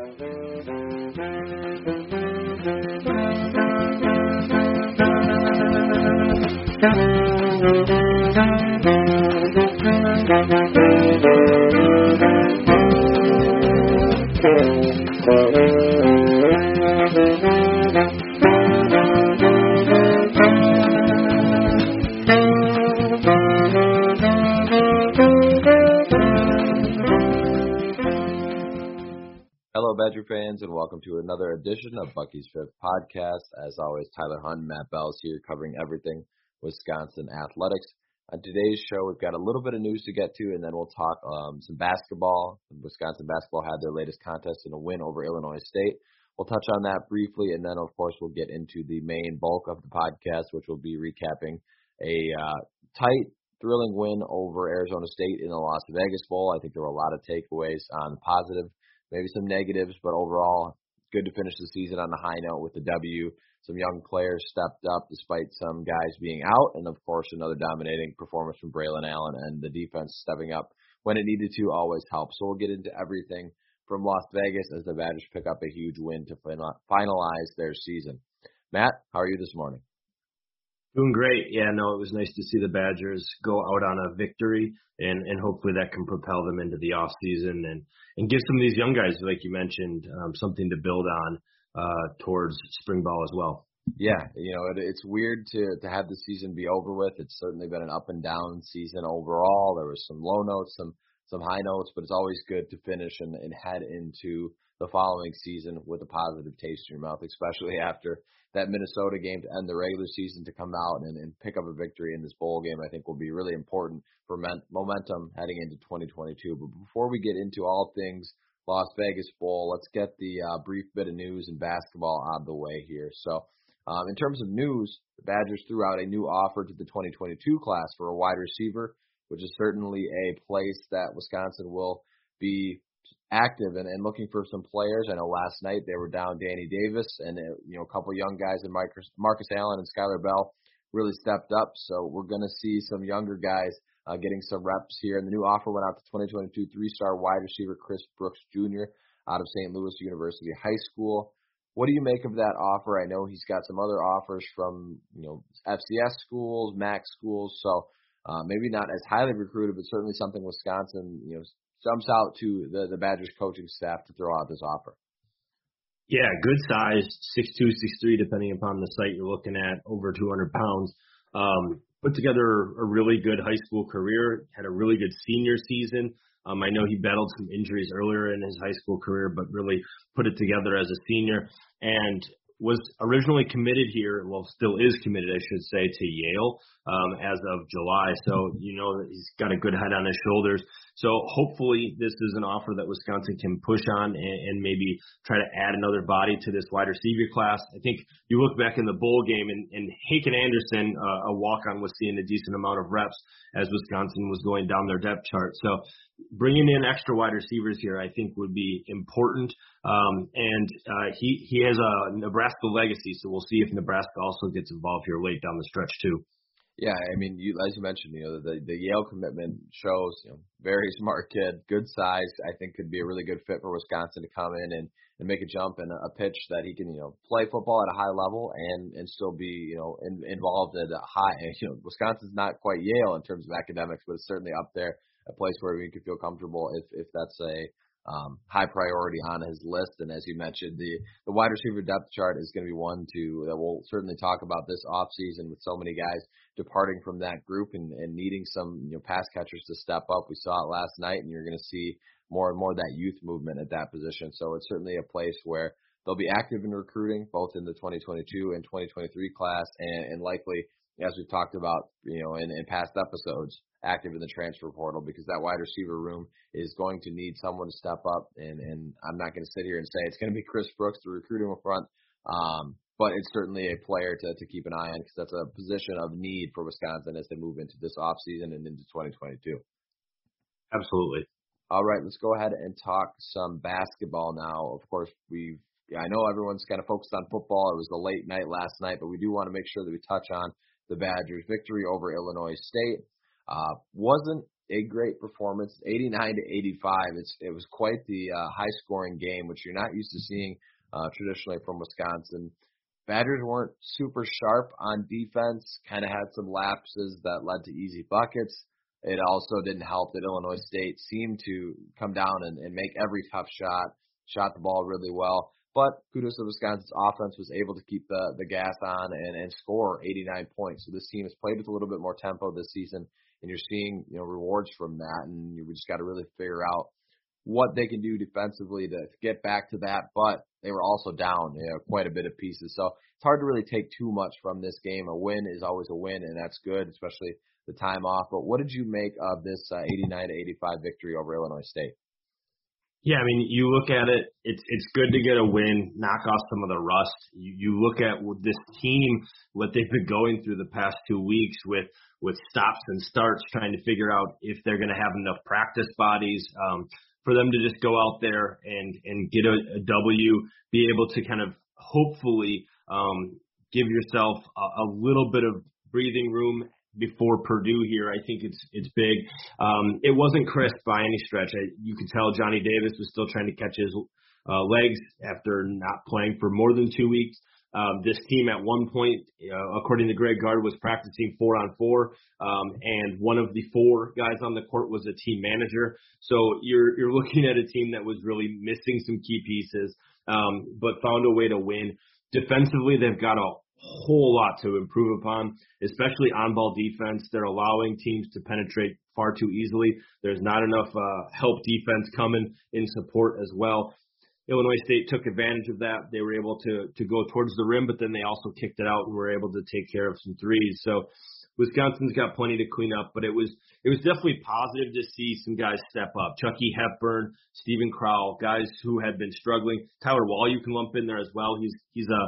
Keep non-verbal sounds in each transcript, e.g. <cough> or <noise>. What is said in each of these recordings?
Hello, welcome to another edition of Bucky's Fifth Podcast. As always, Tyler Hunt, Matt Bells here, covering everything Wisconsin athletics. On today's show, we've got a little bit of news to get to, and then we'll talk um, some basketball. Wisconsin basketball had their latest contest in a win over Illinois State. We'll touch on that briefly, and then, of course, we'll get into the main bulk of the podcast, which will be recapping a uh, tight, thrilling win over Arizona State in the Las Vegas Bowl. I think there were a lot of takeaways on positive maybe some negatives, but overall, good to finish the season on a high note with the W. Some young players stepped up despite some guys being out, and of course, another dominating performance from Braylon Allen and the defense stepping up when it needed to always helps. So we'll get into everything from Las Vegas as the Badgers pick up a huge win to finalize their season. Matt, how are you this morning? Doing great. Yeah, no, it was nice to see the Badgers go out on a victory, and and hopefully that can propel them into the off season and and give some of these young guys, like you mentioned, um, something to build on uh, towards spring ball as well. Yeah, you know, it, it's weird to to have the season be over with. It's certainly been an up and down season overall. There was some low notes, some some high notes, but it's always good to finish and, and head into the following season with a positive taste in your mouth, especially after that Minnesota game to end the regular season to come out and, and pick up a victory in this bowl game, I think will be really important for men- momentum heading into 2022. But before we get into all things Las Vegas Bowl, let's get the uh, brief bit of news in basketball out of the way here. So, um, in terms of news, the Badgers threw out a new offer to the 2022 class for a wide receiver, which is certainly a place that Wisconsin will be active and, and looking for some players. I know last night they were down Danny Davis and uh, you know a couple young guys and Marcus, Marcus Allen and Skyler Bell really stepped up. So we're going to see some younger guys uh, getting some reps here. And the new offer went out to 2022 three-star wide receiver Chris Brooks Jr. out of St. Louis University High School. What do you make of that offer? I know he's got some other offers from you know FCS schools, MAC schools, so uh, maybe not as highly recruited, but certainly something Wisconsin you know jumps out to the, the Badgers coaching staff to throw out this offer? Yeah, good size, six two, six three, depending upon the site you're looking at, over 200 pounds. Um, put together a really good high school career, had a really good senior season. Um, I know he battled some injuries earlier in his high school career, but really put it together as a senior. And was originally committed here, well, still is committed, I should say, to Yale um, as of July. So you know he's got a good head on his shoulders. So hopefully this is an offer that Wisconsin can push on and, and maybe try to add another body to this wide receiver class. I think you look back in the bowl game and, and Haakon Anderson, uh, a walk-on, was seeing a decent amount of reps as Wisconsin was going down their depth chart. So bringing in extra wide receivers here, I think, would be important. Um, and uh, he he has a Nebraska legacy, so we'll see if Nebraska also gets involved here late down the stretch too. Yeah, I mean, you, as you mentioned, you know, the the Yale commitment shows, you know, very smart kid, good size. I think could be a really good fit for Wisconsin to come in and and make a jump and a pitch that he can, you know, play football at a high level and and still be, you know, in, involved at a high. You know, Wisconsin's not quite Yale in terms of academics, but it's certainly up there, a place where we could feel comfortable if if that's a um, high priority on his list. And as you mentioned, the the wide receiver depth chart is going to be one to that we'll certainly talk about this offseason with so many guys departing from that group and, and needing some you know pass catchers to step up. We saw it last night, and you're going to see more and more that youth movement at that position. So it's certainly a place where they'll be active in recruiting, both in the 2022 and 2023 class, and, and likely, as we've talked about, you know, in, in past episodes, active in the transfer portal because that wide receiver room is going to need someone to step up. And, and I'm not going to sit here and say it's going to be Chris Brooks the recruit him front. Um, but it's certainly a player to, to keep an eye on because that's a position of need for Wisconsin as they move into this offseason and into 2022. Absolutely. All right, let's go ahead and talk some basketball now. Of course, we've I know everyone's kind of focused on football. It was a late night last night, but we do want to make sure that we touch on the Badgers' victory over Illinois State. Uh, wasn't a great performance, 89 to 85. It's it was quite the uh, high scoring game, which you're not used to seeing uh, traditionally from Wisconsin. Badgers weren't super sharp on defense, kind of had some lapses that led to easy buckets. It also didn't help that Illinois State seemed to come down and, and make every tough shot, shot the ball really well. But kudos to Wisconsin's offense was able to keep the the gas on and, and score 89 points. So this team has played with a little bit more tempo this season, and you're seeing you know rewards from that. And you just got to really figure out what they can do defensively to, to get back to that. But they were also down you know, quite a bit of pieces, so it's hard to really take too much from this game. A win is always a win, and that's good, especially the time off. But what did you make of this uh, 89 to 85 victory over Illinois State? Yeah, I mean, you look at it, it's it's good to get a win, knock off some of the rust. You, you look at this team, what they've been going through the past two weeks with with stops and starts, trying to figure out if they're going to have enough practice bodies um, for them to just go out there and and get a, a W, be able to kind of hopefully um, give yourself a, a little bit of breathing room before Purdue here. I think it's it's big. Um, it wasn't crisp by any stretch. I, you could tell Johnny Davis was still trying to catch his uh, legs after not playing for more than two weeks. Um, this team at one point, uh, according to Greg Gard, was practicing four on four, um, and one of the four guys on the court was a team manager. So you're you're looking at a team that was really missing some key pieces, um, but found a way to win. Defensively, they've got a whole lot to improve upon, especially on ball defense. They're allowing teams to penetrate far too easily. There's not enough uh, help defense coming in support as well. Illinois State took advantage of that. They were able to to go towards the rim, but then they also kicked it out and were able to take care of some threes. So Wisconsin's got plenty to clean up, but it was it was definitely positive to see some guys step up. Chucky Hepburn, Steven Crowl, guys who had been struggling. Tyler Wahl you can lump in there as well. He's he's a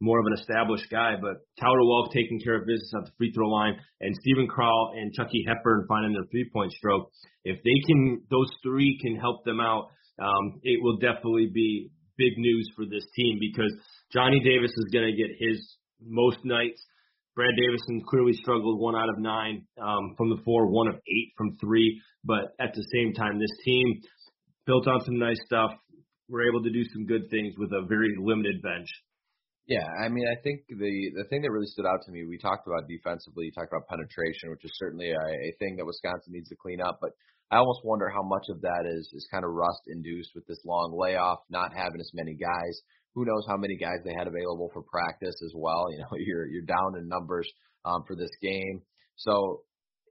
more of an established guy, but Tyler Wahl taking care of business at the free throw line, and Steven Crowl and Chucky Hepburn finding their three point stroke. If they can, those three can help them out. Um, it will definitely be big news for this team because Johnny Davis is going to get his most nights. Brad Davison clearly struggled one out of nine um, from the four, one of eight from three. But at the same time, this team built on some nice stuff. We're able to do some good things with a very limited bench. Yeah, I mean, I think the the thing that really stood out to me, we talked about defensively, you talked about penetration, which is certainly a, a thing that Wisconsin needs to clean up. But I almost wonder how much of that is is kind of rust induced with this long layoff, not having as many guys. Who knows how many guys they had available for practice as well? You know, <laughs> you're you're down in numbers um, for this game, so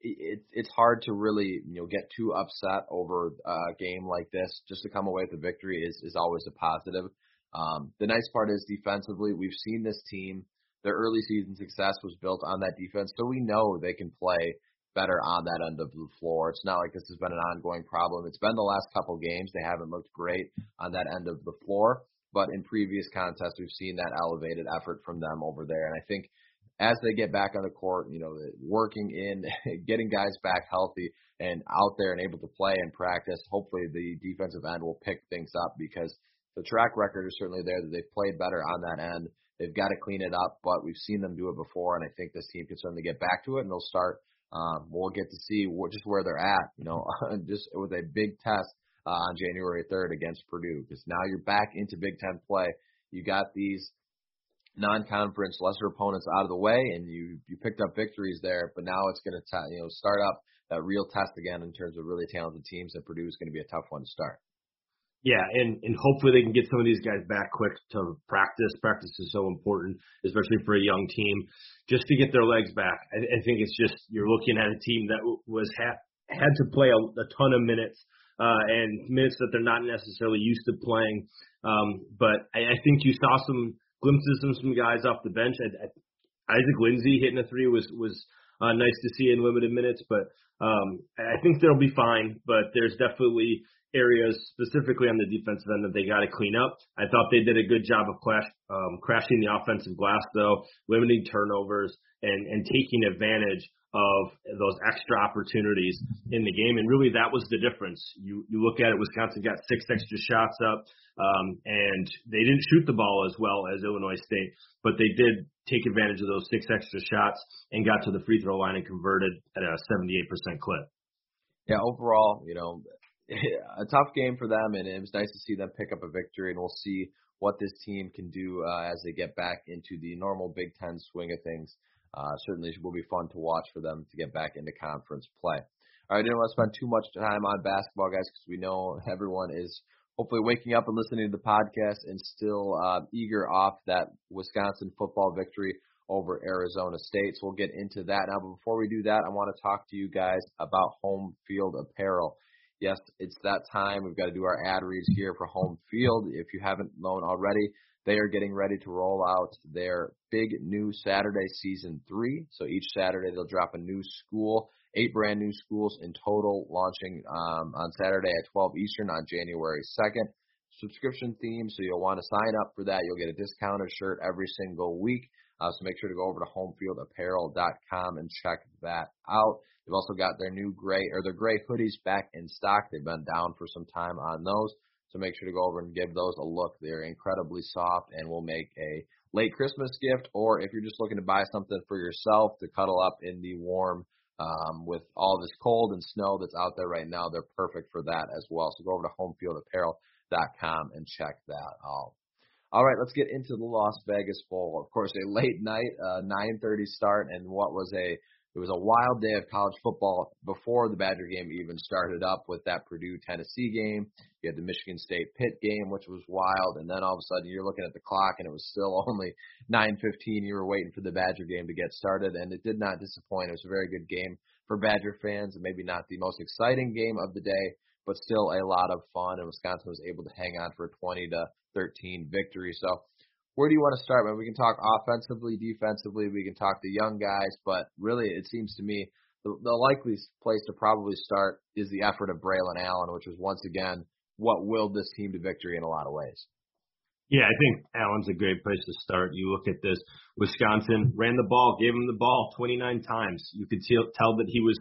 it, it's hard to really you know get too upset over a game like this. Just to come away with a victory is is always a positive. Um, the nice part is defensively, we've seen this team. Their early season success was built on that defense, so we know they can play better on that end of the floor. It's not like this has been an ongoing problem. It's been the last couple games they haven't looked great on that end of the floor, but in previous contests we've seen that elevated effort from them over there. And I think as they get back on the court, you know, working in, <laughs> getting guys back healthy and out there and able to play and practice, hopefully the defensive end will pick things up because the track record is certainly there that they've played better on that end. They've got to clean it up, but we've seen them do it before, and I think this team can certainly get back to it, and they'll start. Um, we'll get to see what, just where they're at, you know, <laughs> just with a big test uh, on January 3rd against Purdue, because now you're back into Big Ten play. You got these non-conference lesser opponents out of the way, and you you picked up victories there. But now it's going to you know start up that real test again in terms of really talented teams, and Purdue is going to be a tough one to start. Yeah, and and hopefully they can get some of these guys back quick to practice. Practice is so important, especially for a young team, just to get their legs back. I, I think it's just you're looking at a team that was ha- had to play a, a ton of minutes uh, and minutes that they're not necessarily used to playing. Um, but I, I think you saw some glimpses of some guys off the bench. I, I, Isaac Lindsey hitting a three was was uh, nice to see in limited minutes, but um, I think they'll be fine. But there's definitely areas specifically on the defensive end that they got to clean up. I thought they did a good job of clash, um, crashing the offensive glass though, limiting turnovers and, and taking advantage of those extra opportunities in the game. And really that was the difference. You, you look at it, Wisconsin got six extra shots up, um, and they didn't shoot the ball as well as Illinois State, but they did take advantage of those six extra shots and got to the free throw line and converted at a 78% clip. Yeah, overall, you know, <laughs> a tough game for them, and it was nice to see them pick up a victory. And we'll see what this team can do uh, as they get back into the normal Big Ten swing of things. Uh, certainly it will be fun to watch for them to get back into conference play. All right, I didn't want to spend too much time on basketball, guys, because we know everyone is hopefully waking up and listening to the podcast and still uh, eager off that Wisconsin football victory over Arizona State. So we'll get into that now. But before we do that, I want to talk to you guys about home field apparel. Yes, it's that time. We've got to do our ad reads here for home field. If you haven't known already, they are getting ready to roll out their big new Saturday season three. So each Saturday they'll drop a new school, eight brand new schools in total, launching um, on Saturday at 12 Eastern on January 2nd. Subscription theme, so you'll want to sign up for that. You'll get a discounted shirt every single week. Uh, so make sure to go over to homefieldapparel.com and check that out. They've also got their new gray or their gray hoodies back in stock. They've been down for some time on those. So make sure to go over and give those a look. They're incredibly soft and will make a late Christmas gift, or if you're just looking to buy something for yourself to cuddle up in the warm um, with all this cold and snow that's out there right now, they're perfect for that as well. So go over to homefieldapparel.com and check that out. All right, let's get into the Las Vegas Bowl. Of course, a late night, uh, 9:30 start, and what was a it was a wild day of college football before the Badger game even started up with that Purdue Tennessee game. You had the Michigan State Pitt game, which was wild, and then all of a sudden you're looking at the clock and it was still <laughs> only 9:15. You were waiting for the Badger game to get started, and it did not disappoint. It was a very good game for Badger fans, and maybe not the most exciting game of the day, but still a lot of fun. And Wisconsin was able to hang on for a 20 to 13 victory. So where do you want to start? Man, we can talk offensively, defensively. We can talk the young guys, but really, it seems to me the, the likely place to probably start is the effort of Braylon Allen, which was once again what willed this team to victory in a lot of ways. Yeah, I think Allen's a great place to start. You look at this. Wisconsin ran the ball, gave him the ball 29 times. You could tell that he was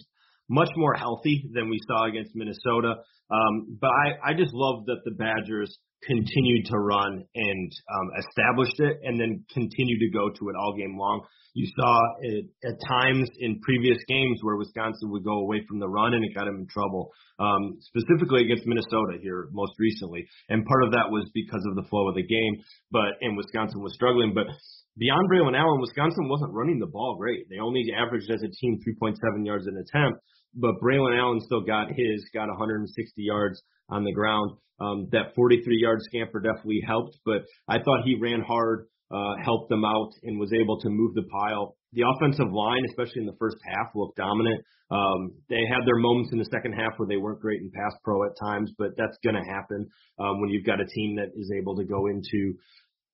much more healthy than we saw against Minnesota. Um, but I, I just love that the Badgers continued to run and um, established it and then continued to go to it all game long. You saw it at times in previous games where Wisconsin would go away from the run and it got them in trouble, um, specifically against Minnesota here most recently. And part of that was because of the flow of the game, but and Wisconsin was struggling. But beyond Braylon Allen, Wisconsin wasn't running the ball great. They only averaged as a team 3.7 yards an attempt, but Braylon Allen still got his, got 160 yards on the ground. Um, that 43 yard scamper definitely helped, but I thought he ran hard, uh, helped them out, and was able to move the pile. The offensive line, especially in the first half, looked dominant. Um, they had their moments in the second half where they weren't great in pass pro at times, but that's going to happen um, when you've got a team that is able to go into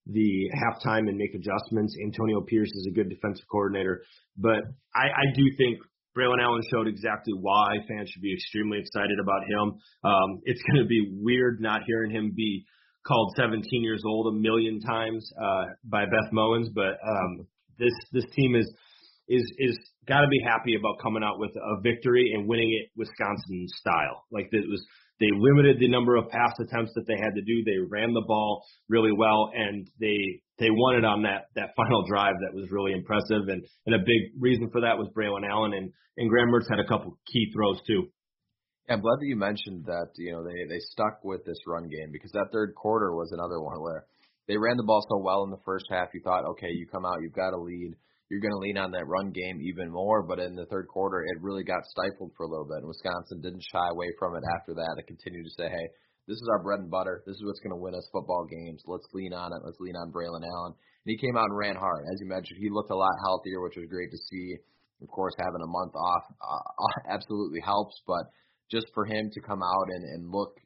the halftime and make adjustments. Antonio Pierce is a good defensive coordinator, but I, I do think Braylon Allen showed exactly why fans should be extremely excited about him. Um, it's going to be weird not hearing him be called 17 years old a million times uh, by Beth Mowins, but um, this this team is is is got to be happy about coming out with a victory and winning it Wisconsin style. Like it was they limited the number of pass attempts that they had to do. They ran the ball really well, and they they won it on that that final drive. That was really impressive, and and a big reason for that was Braylon Allen and and Graham Mertz had a couple key throws too. I'm glad that you mentioned that. You know, they they stuck with this run game because that third quarter was another one where they ran the ball so well in the first half. You thought, okay, you come out, you've got a lead you're going to lean on that run game even more. But in the third quarter, it really got stifled for a little bit. And Wisconsin didn't shy away from it after that. It continued to say, hey, this is our bread and butter. This is what's going to win us football games. Let's lean on it. Let's lean on Braylon Allen. And he came out and ran hard. As you mentioned, he looked a lot healthier, which was great to see. Of course, having a month off uh, <laughs> absolutely helps, but just for him to come out and, and look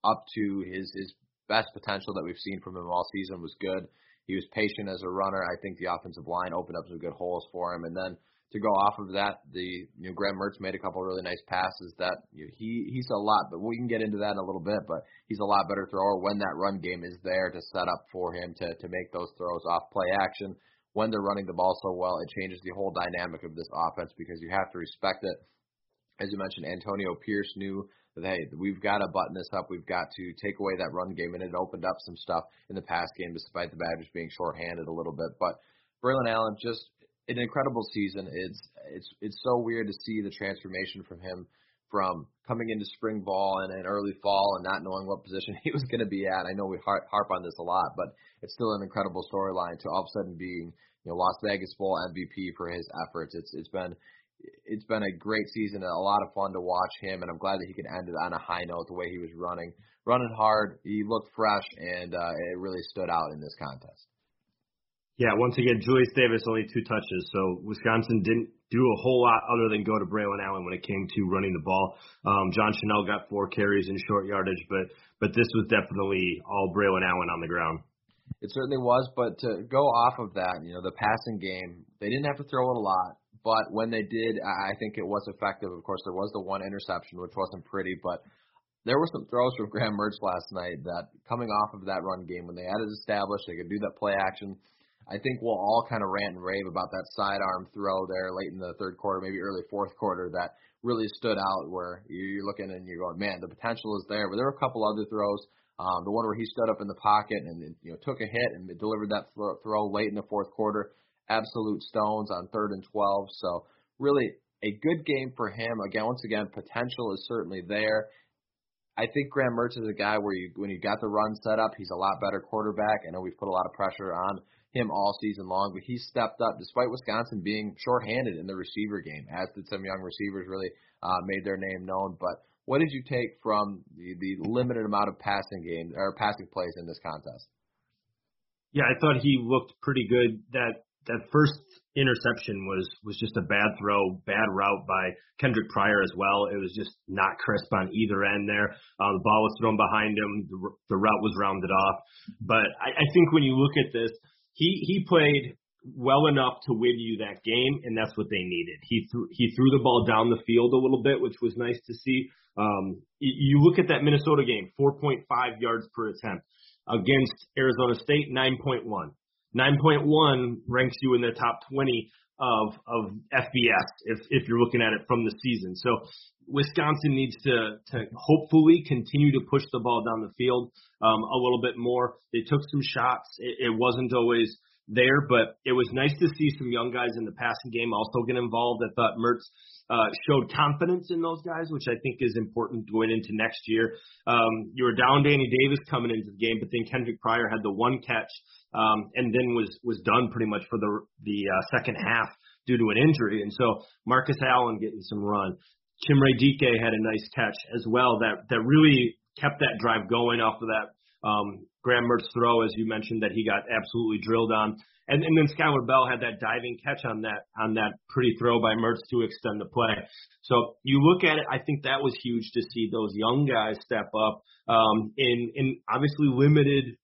up to his his best potential that we've seen from him all season was good. He was patient as a runner. I think the offensive line opened up some good holes for him, and then to go off of that, the you know Graham Mertz made a couple really nice passes that you know, he he's a lot, but we can get into that in a little bit. But he's a lot better thrower when that run game is there to set up for him to to make those throws off play action. When they're running the ball so well, it changes the whole dynamic of this offense because you have to respect it. As you mentioned, Antonio Pierce knew that hey, we've got to button this up. We've got to take away that run game, and it opened up some stuff in the pass game, despite the Badgers being shorthanded a little bit. But Braylon Allen just an incredible season. It's it's it's so weird to see the transformation from him from coming into spring ball and, and early fall and not knowing what position <laughs> he was going to be at. I know we harp on this a lot, but it's still an incredible storyline to all of a sudden being you know Las Vegas Bowl MVP for his efforts. It's it's been it's been a great season, a lot of fun to watch him, and I'm glad that he could end it on a high note the way he was running, running hard. He looked fresh, and uh, it really stood out in this contest. Yeah, once again, Julius Davis only two touches, so Wisconsin didn't do a whole lot other than go to Braylon Allen when it came to running the ball. Um, John Chenal got four carries in short yardage, but but this was definitely all Braylon Allen on the ground. It certainly was, but to go off of that, you know, the passing game, they didn't have to throw it a lot, but when they did, I think it was effective. Of course, there was the one interception, which wasn't pretty, but there were some throws from <laughs> Graham Mertz last night that coming off of that run game when they had it established, they could do that play action I think we'll all kind of rant and rave about that sidearm throw there late in the third quarter, maybe early fourth quarter that really stood out where you're looking and you're going, man, the potential is there. But there were a couple other throws. Um, the one where he stood up in the pocket and you know took a hit and delivered that throw, throw late in the fourth quarter, absolute stones on third and twelve. So really a good game for him. Again, once again, potential is certainly there. I think Graham Mertz is a guy where you when you got the run set up, he's a lot better quarterback. I know we've put a lot of pressure on him all season long, but he stepped up despite Wisconsin being shorthanded in the receiver game, as did some young receivers really uh, made their name known. But what did you take from the, the limited amount of passing game or passing plays in this contest? Yeah, I thought he looked pretty good. That that first interception was was just a bad throw, bad route by Kendric Pryor as well. It was just not crisp on either end there. Uh, the ball was thrown behind him. The, the route was rounded off. But I, I think when you look at this, he he played well enough to win you that game, and that's what they needed. He threw he threw the ball down the field a little bit, which was nice to see. Um, you look at that Minnesota game, 4.5 yards per attempt against Arizona State, 9.1. 9.1 ranks you in the top 20 of of FBS if if you're looking at it from the season. So Wisconsin needs to to hopefully continue to push the ball down the field um, a little bit more. They took some shots. It, it wasn't always there, but it was nice to see some young guys in the passing game also get involved. I thought Mertz uh, showed confidence in those guys, which I think is important going into next year. Um, you were down Danny Davis coming into the game, but then Kendric Pryor had the one catch um, and then was was done pretty much for the the uh, second half due to an injury. And so Marcus Allen getting some run. Chimere Dike had a nice catch as well that that really kept that drive going off of that um, Graham Mertz throw, as you mentioned, that he got absolutely drilled on. And, and then Skyler Bell had that diving catch on that on that pretty throw by Mertz to extend the play. So you look at it, I think that was huge to see those young guys step up um, in in obviously limited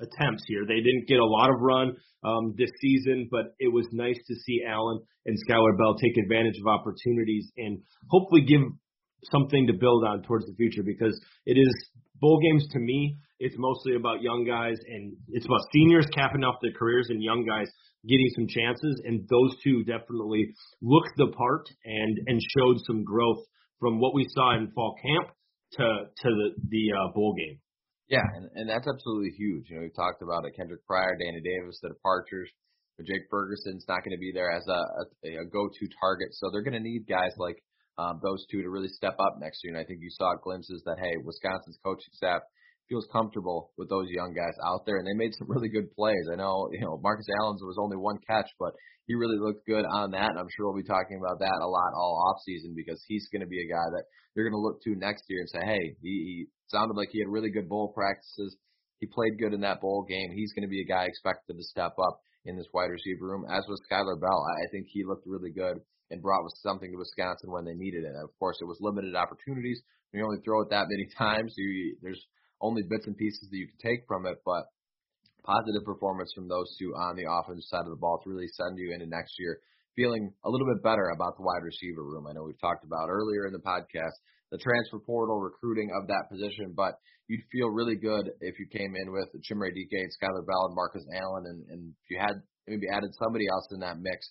attempts here. They didn't get a lot of run um, this season, but it was nice to see Allen and Skyler Bell take advantage of opportunities and hopefully give something to build on towards the future because it is bowl games to me. It's mostly about young guys and it's about seniors capping off their careers and young guys getting some chances. And those two definitely looked the part and and showed some growth from what we saw in fall camp to to the the uh, bowl game. Yeah, and, and that's absolutely huge. You know, we talked about it. Kendric Pryor, Danny Davis, the departures. Jake Ferguson's not going to be there as a, a, a go-to target, so they're going to need guys like um, those two to really step up next year. And I think you saw glimpses that hey, Wisconsin's coaching staff feels comfortable with those young guys out there, and they made some really good plays. I know, you know, Marcus Allen's was only one catch, but he really looked good on that, and I'm sure we'll be talking about that a lot all off season because he's going to be a guy that you're going to look to next year and say, hey, he, he sounded like he had really good bowl practices. He played good in that bowl game. He's going to be a guy expected to step up in this wide receiver room, as was Skyler Bell. I think he looked really good and brought something to Wisconsin when they needed it. Of course, it was limited opportunities. You only throw it that many <laughs> times. You, there's only bits and pieces that you can take from it, but positive performance from those two on the offensive side of the ball to really send you into next year feeling a little bit better about the wide receiver room. I know we've talked about earlier in the podcast the transfer portal recruiting of that position, but you'd feel really good if you came in with Chimere Dike, Skyler Bell, and Marcus Allen, and, and if you had maybe added somebody else in that mix,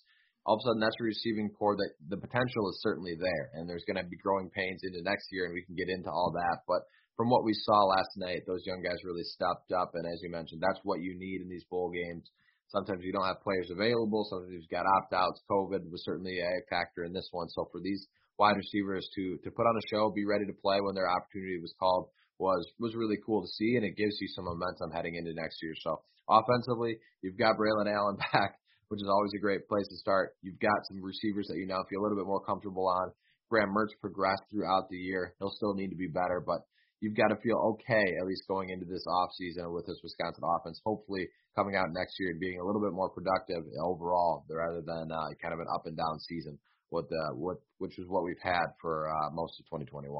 all of a sudden that's a receiving core that the potential is certainly there, and there's going to be growing pains into next year, and we can get into all that. But from what we saw last night, those young guys really stepped up, and as you mentioned, that's what you need in these bowl games. Sometimes you don't have players available. Sometimes you've got opt-outs. COVID was certainly a factor in this one. So for these wide receivers to to put on a show, be ready to play when their opportunity was called was was really cool to see, and it gives you some momentum heading into next year. So offensively, you've got Braylon Allen <laughs> back, which is always a great place to start. You've got some receivers that you now feel a little bit more comfortable on. Graham Mertz progressed throughout the year. He'll still need to be better, but you've got to feel okay at least going into this off season with this Wisconsin offense. Hopefully, coming out next year and being a little bit more productive overall, rather than uh, kind of an up and down season. What the what which is what we've had for uh, most of 2021.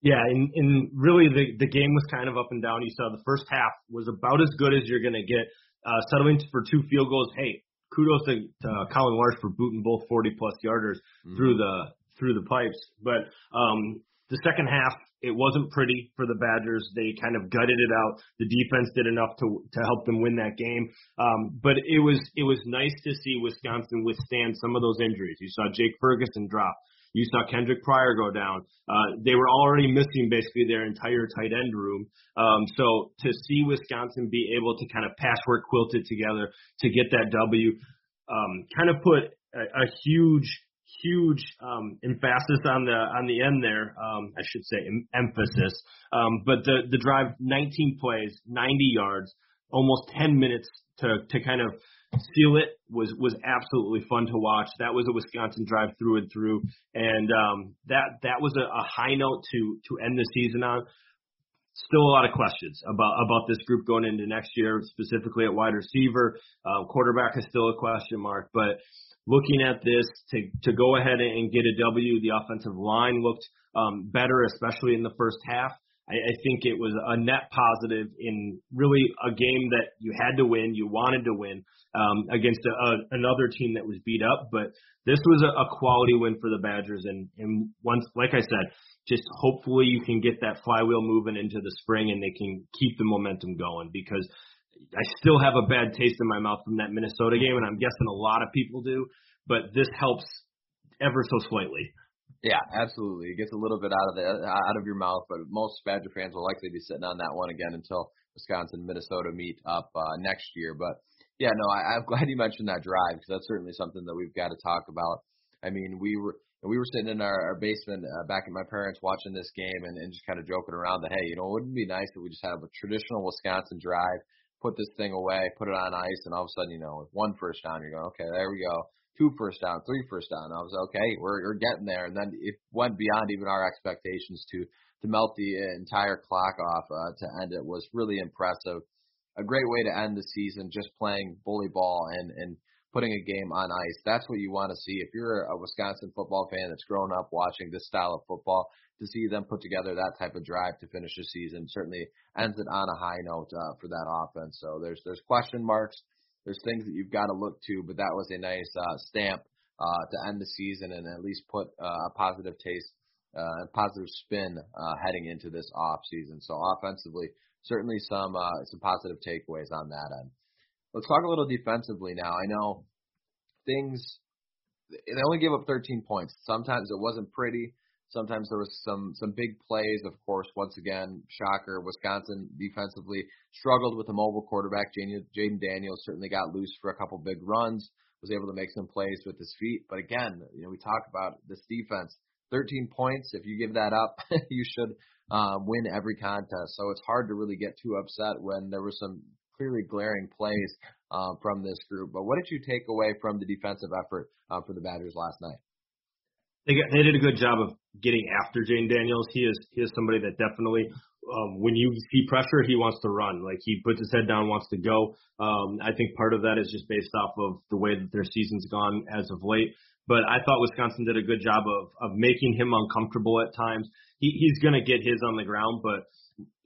Yeah, and, and really the the game was kind of up and down. You saw the first half was about as good as you're going to get. Uh, settling for two field goals. Hey, kudos to, to Collin Larsh for booting both 40 plus yarders mm-hmm. through the through the pipes. But um, the second half, it wasn't pretty for the Badgers. They kind of gutted it out. The defense did enough to to help them win that game. Um, but it was it was nice to see Wisconsin withstand some of those injuries. You saw Jake Ferguson drop. You saw Kendric Pryor go down. Uh, they were already missing basically their entire tight end room. Um, so to see Wisconsin be able to kind of patchwork quilt it together to get that W, um, kind of put a, a huge huge um, emphasis on the on the end there. Um, I should say em- emphasis. Um, but the the drive, 19 plays, 90 yards, almost 10 minutes to to kind of seal it was was absolutely fun to watch. That was a Wisconsin drive through and through, and um, that that was a, a high note to to end the season on. Still a lot of questions about about this group going into next year, specifically at wide receiver. Uh, quarterback is still a question mark, but looking at this to to go ahead and get a W. The offensive line looked um, better, especially in the first half. I, I think it was a net positive in really a game that you had to win, you wanted to win um, against a, a, another team that was beat up. But this was a, a quality win for the Badgers, and and once, like I said, just hopefully you can get that flywheel moving into the spring, and they can keep the momentum going because I still have a bad taste in my mouth from that Minnesota game, and I'm guessing a lot of people do. But this helps ever so slightly. Yeah, absolutely. It gets a little bit out of the out of your mouth, but most Badger fans will likely be sitting on that one again until Wisconsin, Minnesota meet up uh, next year. But yeah, no, I, I'm <laughs> glad you mentioned that drive because that's certainly something that we've got to talk about. I mean, we were we were sitting in our, our basement uh, back at my parents watching this game and, and just kind of joking around that hey, you know, wouldn't it be nice if we just have a traditional Wisconsin drive put this thing away, put it on ice, and all of a sudden, you know, with one first down, you're going, okay, there we go. Two first down, three first down. I was okay, we're, we're getting there, and then it went beyond even our expectations to to melt the entire clock off uh, to end it was really impressive. A great way to end the season, just playing bully ball and and putting a game on ice. That's what you want to see. If you're a Wisconsin football fan that's grown up watching this style of football, to see them put together that type of drive to finish the season certainly ends it on a high note uh, for that offense. So there's there's question marks, there's things that you've got to look to, but that was a nice uh, stamp uh, to end the season and at least put uh, a positive taste, uh, positive spin uh, heading into this off season. So offensively, certainly some uh, some positive takeaways on that end. Let's talk a little defensively now. I know things they only gave up 13 points. Sometimes it wasn't pretty. Sometimes there was some some big plays. Of course, once again, shocker. Wisconsin defensively struggled with a mobile quarterback. Jayden Daniels certainly got loose for a couple big runs. Was able to make some plays with his feet. But again, you know, we talk about this defense. 13 points. If you give that up, <laughs> you should uh, win every contest. So it's hard to really get too upset when there were some clearly glaring plays uh, from this group. But what did you take away from the defensive effort uh, for the Badgers last night? They got, they did a good job of getting after Jayden Daniels. He is he is somebody that definitely um, when you see pressure, he wants to run. Like he puts his head down, wants to go. Um, I think part of that is just based off of the way that their season's gone as of late. But I thought Wisconsin did a good job of of making him uncomfortable at times. He, he's going to get his on the ground, but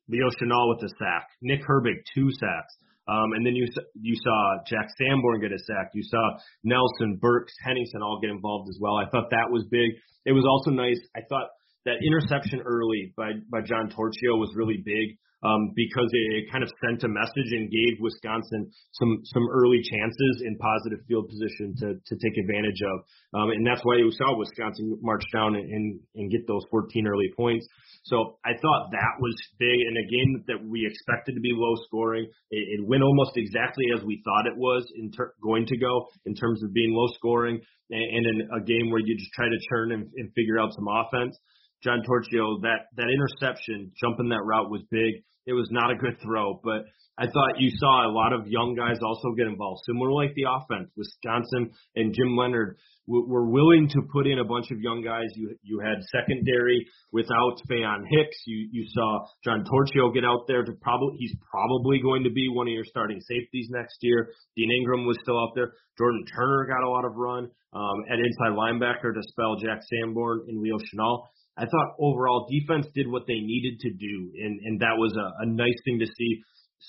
Leo Chenal with the sack, Nick Herbig two sacks. Um, and then you you saw Jack Sanborn get a sack. You saw Nelson, Burks, Henningsen all get involved as well. I thought that was big. It was also nice. I thought that interception early by by John Torchio was really big um, because it, kind of sent a message and gave Wisconsin some some early chances in positive field position to to take advantage of, um, and that's why you saw Wisconsin march down and, and get those 14 early points. So I thought that was big in a game that we expected to be low scoring. It, it went almost exactly as we thought it was in ter- going to go in terms of being low scoring and, and in a game where you just try to turn and, and figure out some offense. John Torchio, that that interception, jumping that route was big. It was not a good throw, but I thought you saw a lot of young guys also get involved, similar like the offense. Wisconsin and Jim Leonhard w- were willing to put in a bunch of young guys. You you had secondary without Faion Hicks. You you saw John Torchio get out there to probably he's probably going to be one of your starting safeties next year. Dean Engram was still out there. Jordan Turner got a lot of run um, at inside linebacker to spell Jack Sanborn and Leo Chenal. I thought overall defense did what they needed to do, and and that was a, a nice thing to see.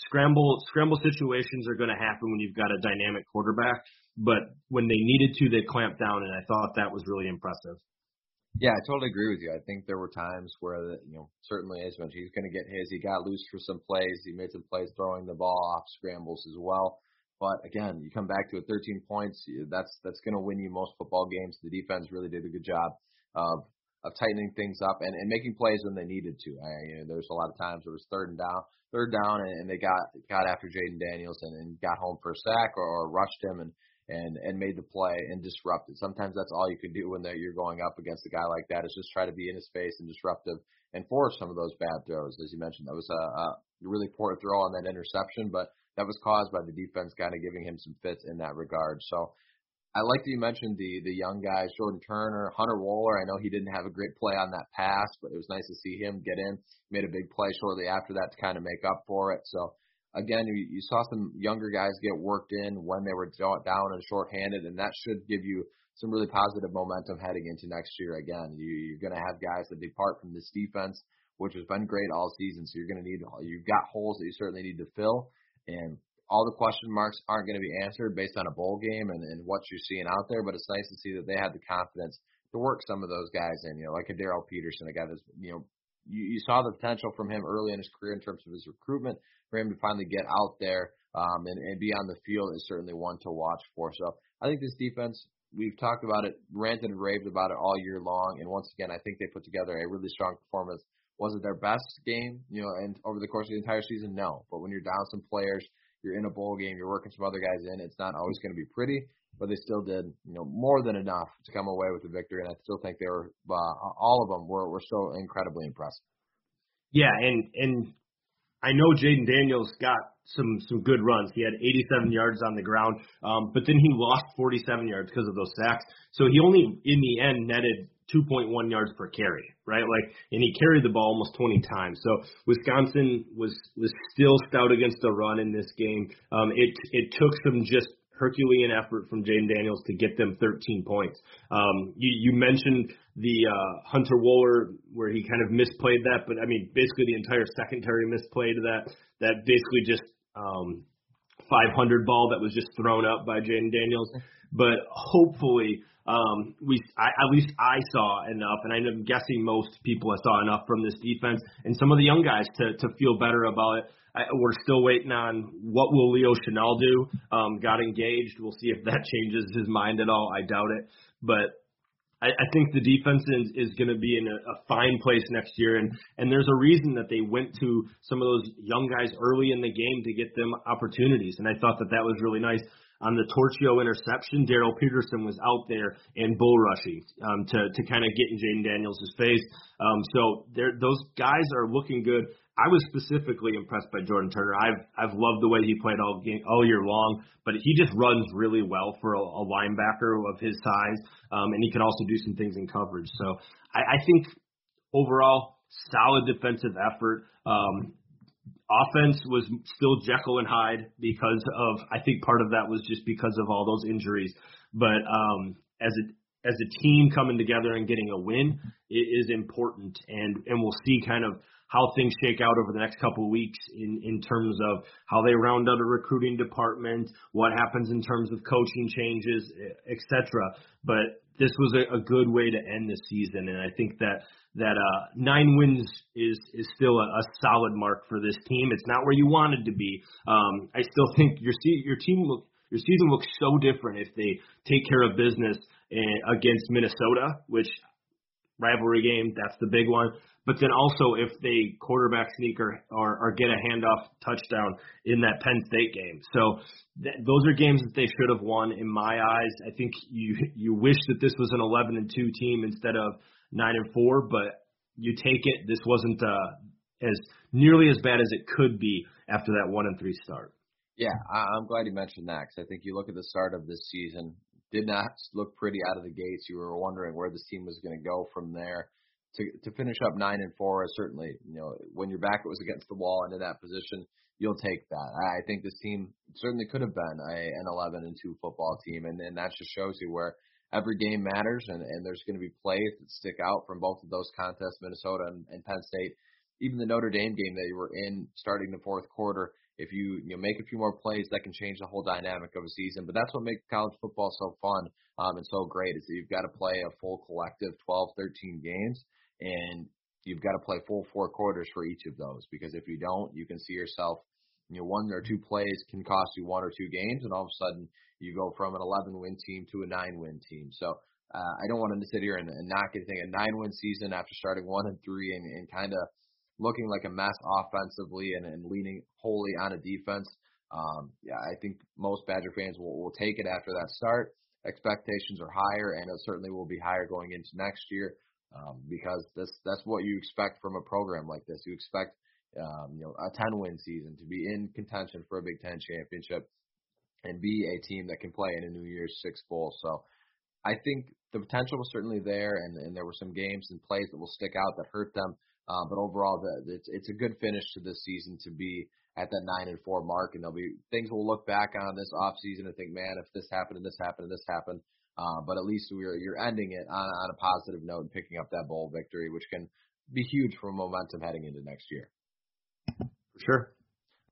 Scramble scramble situations are going to happen when you've got a dynamic quarterback, but when they needed to, they clamped down, and I thought that was really impressive. Yeah, I totally agree with you. I think there were times where, the, you know, certainly as mentioned, he's going to get his. He got loose for some plays. He made some plays throwing the ball off scrambles as well. But again, you come back to it, 13 points. That's that's going to win you most football games. The defense really did a good job of of tightening things up and, and making plays when they needed to. I, you know, there's a lot of times it was third and down, third down, and, and they got got after Jayden Daniels and, and got home for a sack or, or rushed him and and and made the play and disrupted. Sometimes that's all you can do when you're going up against a guy like that is just try to be in his face and disruptive and force some of those bad throws. As you mentioned, that was a, a really poor throw on that interception, but that was caused by the defense kind of giving him some fits in that regard. So I like that you mentioned the the young guys, Jordan Turner, Hunter Wohler. I know he didn't have a great play on that pass, but it was nice to see him get in. Made a big play shortly after that to kind of make up for it. So again, you, you saw some younger guys get worked in when they were down and shorthanded, and that should give you some really positive momentum heading into next year. Again, you, you're going to have guys that depart from this defense, which has been great all season. So you're going to need you've got holes that you certainly need to fill, and all the question marks aren't going to be answered based on a bowl game and, and what you're seeing out there, but it's nice to see that they had the confidence to work some of those guys in, you know, like a Darryl Peterson, a guy that's, you know, you, you saw the potential from him early in his career in terms of his recruitment. For him to finally get out there um, and, and be on the field is certainly one to watch for. So I think this defense, we've talked about it, ranted and raved about it all year long. And once again, I think they put together a really strong performance. Was it their best game, you know, and over the course of the entire season? No. But when you're down some players, you're in a bowl game, you're working some other guys in. It's not always going to be pretty, but they still did, you know, more than enough to come away with the victory. And I still think they were, uh, all of them were, were so incredibly impressive. Yeah, and and I know Jayden Daniels got some some good runs. He had 87 yards on the ground, um, but then he lost 47 yards because of those sacks. So he only, in the end, netted 2.1 yards per carry, right? Like, and he carried the ball almost 20 times. So Wisconsin was was still stout against the run in this game. Um, it it took some just Herculean effort from Jayden Daniels to get them 13 points. Um, you, you mentioned the uh, Hunter Wohler where he kind of misplayed that, but I mean basically the entire secondary misplayed that. That basically just um, 500 ball that was just thrown up by Jayden Daniels. But hopefully um, we I, at least I saw enough, and I'm guessing most people saw enough from this defense and some of the young guys to to feel better about it. I, we're still waiting on what will Leo Chenal do. Um, got engaged. We'll see if that <laughs> changes his mind at all. I doubt it, but I, I think the defense is, is going to be in a, a fine place next year, and and there's a reason that they went to some of those young guys early in the game to get them opportunities, and I thought that that was really nice. On the Torchio interception, Darryl Peterson was out there and bull rushing um, to to kind of get in Jayden Daniels' face. Um, so those guys are looking good. I was specifically impressed by Jordan Turner. I've I've loved the way he played all game all year long, but he just runs really well for a, a linebacker of his size, um, and he can also do some things in coverage. So I, I think overall solid defensive effort. Um, offense was still Jekyll and Hyde because of I think part of that was just because of all those injuries, but um, as a as a team coming together and getting a win is important, and and we'll see kind of how things shake out over the next couple of weeks in, in terms of how they round out a recruiting department, what happens in terms of coaching changes, etc. But this was a, a good way to end the season, and I think that that uh, nine wins is is still a, a solid mark for this team. It's not where you wanted to be. Um, I still <laughs> think your your team look your season looks so different if they take care of business eh, against Minnesota, which rivalry game, that's the big one. But then also if they quarterback sneak or, or, or get a handoff touchdown in that Penn State game. So th- those are games that they should have won in my eyes. I think you you wish that this was an 11 and 2 team instead of 9 and 4, but you take it. This wasn't uh, as nearly as bad as it could be after that 1 and 3 start. Yeah, I- I'm glad you mentioned that because I think you look at the start of this season, did not look pretty out of the gates. You were wondering where this team was going to go from there to to finish up nine and four is certainly you know when your back was against the wall and in that position, you'll take that. I think this team certainly could have been a, an 11 and two football team, and and that just shows you where every game matters, and and there's going to be plays that stick out from both of those contests, Minnesota and, and Penn State. Even the Notre Dame game that you were in starting the fourth quarter, if you you know make a few more plays, that can change the whole dynamic of a season. But that's what makes college football so fun um, and so great is that you've got to play a full collective 12, 13 games and you've got to play full four quarters for each of those because if you don't, you can see yourself, you know, one or two plays can cost you one or two games, and all of a sudden you go from an 11 win team to a nine win team. So uh, I don't want them to sit here and, and not get a nine win season after starting one and three and, and kind of looking like a mess offensively and, and leaning wholly on a defense. Um, yeah, I think most Badger fans will, will take it after that start. Expectations are higher, and it certainly will be higher going into next year um, because that's that's what you expect from a program like this. You expect um, you know a 10 win season to be in contention for a Big Ten championship and be a team that can play in a New Year's Six bowl. So I think the potential was certainly there, and, and there were some games and plays that will stick out that hurt them. Uh, but overall, the, it's it's a good finish to this season to be at that nine and four mark, and there'll be things we'll look back on this off season and think, man, if this happened and this happened and this happened, uh, but at least we're you're ending it on, on a positive note and picking up that bowl victory, which can be huge for momentum heading into next year. For sure.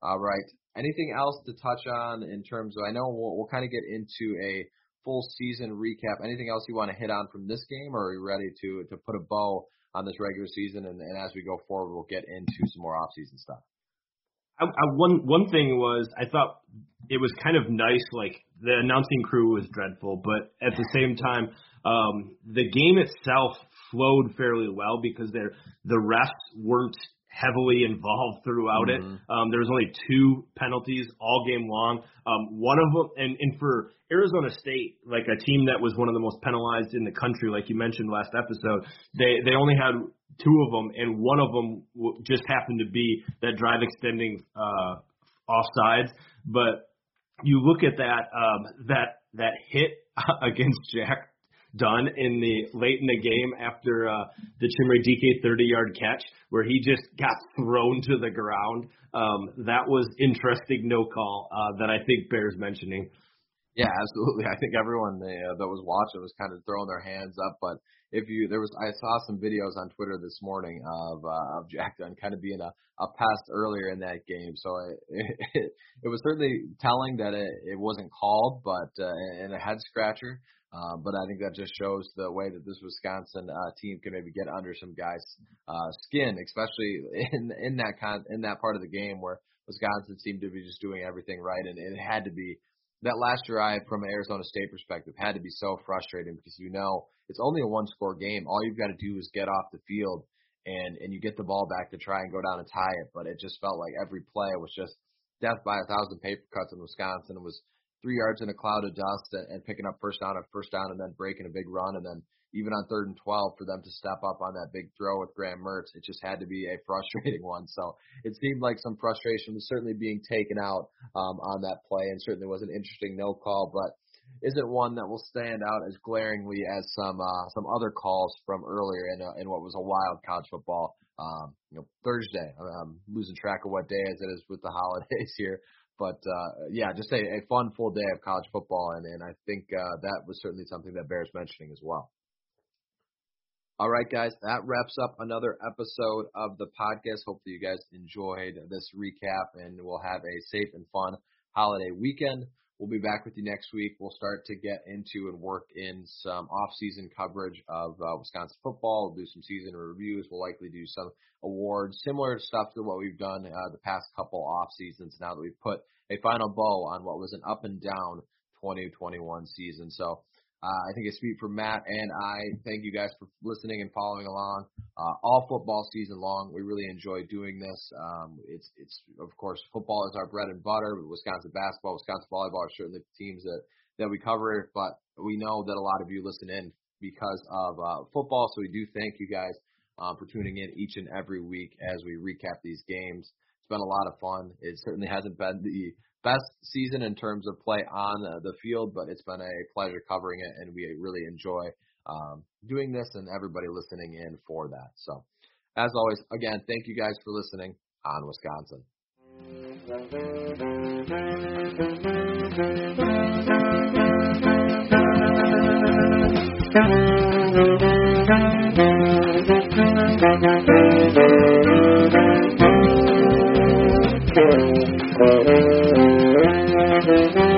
All right. Anything else to touch on in terms of? I know we'll, we'll kind of get into a full season recap. Anything else you want to hit on from this game, or are you ready to to put a bow on this regular season? And, and as we go forward, we'll get into some more off season stuff. I, I, one one thing was I thought it was kind of nice. Like the announcing crew was dreadful, but at the same time, um, the game itself flowed fairly well because there the refs weren't heavily involved throughout mm-hmm. it. Um, there was only two penalties all game long. Um, one of them, and, and for Arizona State, like a team that was one of the most penalized in the country, like you mentioned last episode, they they only had two of them, and one of them just happened to be that drive extending uh, offsides. But you look at that um, that that hit <laughs> against Jack Dunn in the late in the game after uh, the Chimere Dike 30 yard catch where he just got thrown to the ground. Um, that was interesting no call uh, that I think bears mentioning. Yeah, absolutely. I think everyone uh, that was watching was kind of throwing their hands up. But if you there was, I saw some videos on Twitter this morning of uh, of Jack Dunn kind of being a a pest earlier in that game. So it <laughs> it, it was certainly telling that it it wasn't called, but uh, and a head scratcher. Uh, but I think that just shows the way that this Wisconsin uh, team can maybe get under some guys' uh, skin, especially in in that con- in that part of the game where Wisconsin seemed to be just doing everything right, and it had to be that last drive from an Arizona State perspective had to be so frustrating because you know it's only a one score game. All you've got to do is get off the field and and you get the ball back to try and go down and tie it. But it just felt like every play was just death by a thousand paper cuts in Wisconsin. It was three yards in a cloud of dust and, and picking up first down and first down and then breaking a big run and then even on third and 12 for them to step up on that big throw with Graham Mertz, it just had to be a <laughs> frustrating one. So it seemed like some frustration was certainly being taken out um, on that play and certainly was an interesting no call, but isn't one that will stand out as glaringly as some uh, some other calls from earlier in, uh, in what was a wild college football um, you know Thursday. I'm losing track of what day as it is with the <laughs> holidays here, but uh, yeah, just a, a fun full day of college football, and, and I think uh, that was certainly something that bears mentioning as well. All right, guys, that wraps up another episode of the podcast. Hopefully, you guys enjoyed this recap, and we'll have a safe and fun holiday weekend. We'll be back with you next week. We'll start to get into and work in some off-season coverage of uh, Wisconsin football. We'll do some season reviews. We'll likely do some awards, similar stuff to what we've done uh, the past couple off seasons. Now that we've put a final bow on what was an up and down 2021 season, so uh, I think I speak for Matt and I. Thank you guys for listening and following along uh, all football season long. We really enjoy doing this. Um, it's it's of course football is our bread and butter. Wisconsin basketball, Wisconsin volleyball are certainly the teams that that we cover. But we know that a lot of you listen in because of uh, football. So we do thank you guys um, for tuning in each and every week as we recap these games. It's been a lot of fun. It certainly hasn't been the best season in terms of play on uh, the field, but it's been a pleasure covering it, and we really enjoy um, doing this and everybody listening in for that. So, as always, again, thank you guys for listening on Wisconsin. Thank you.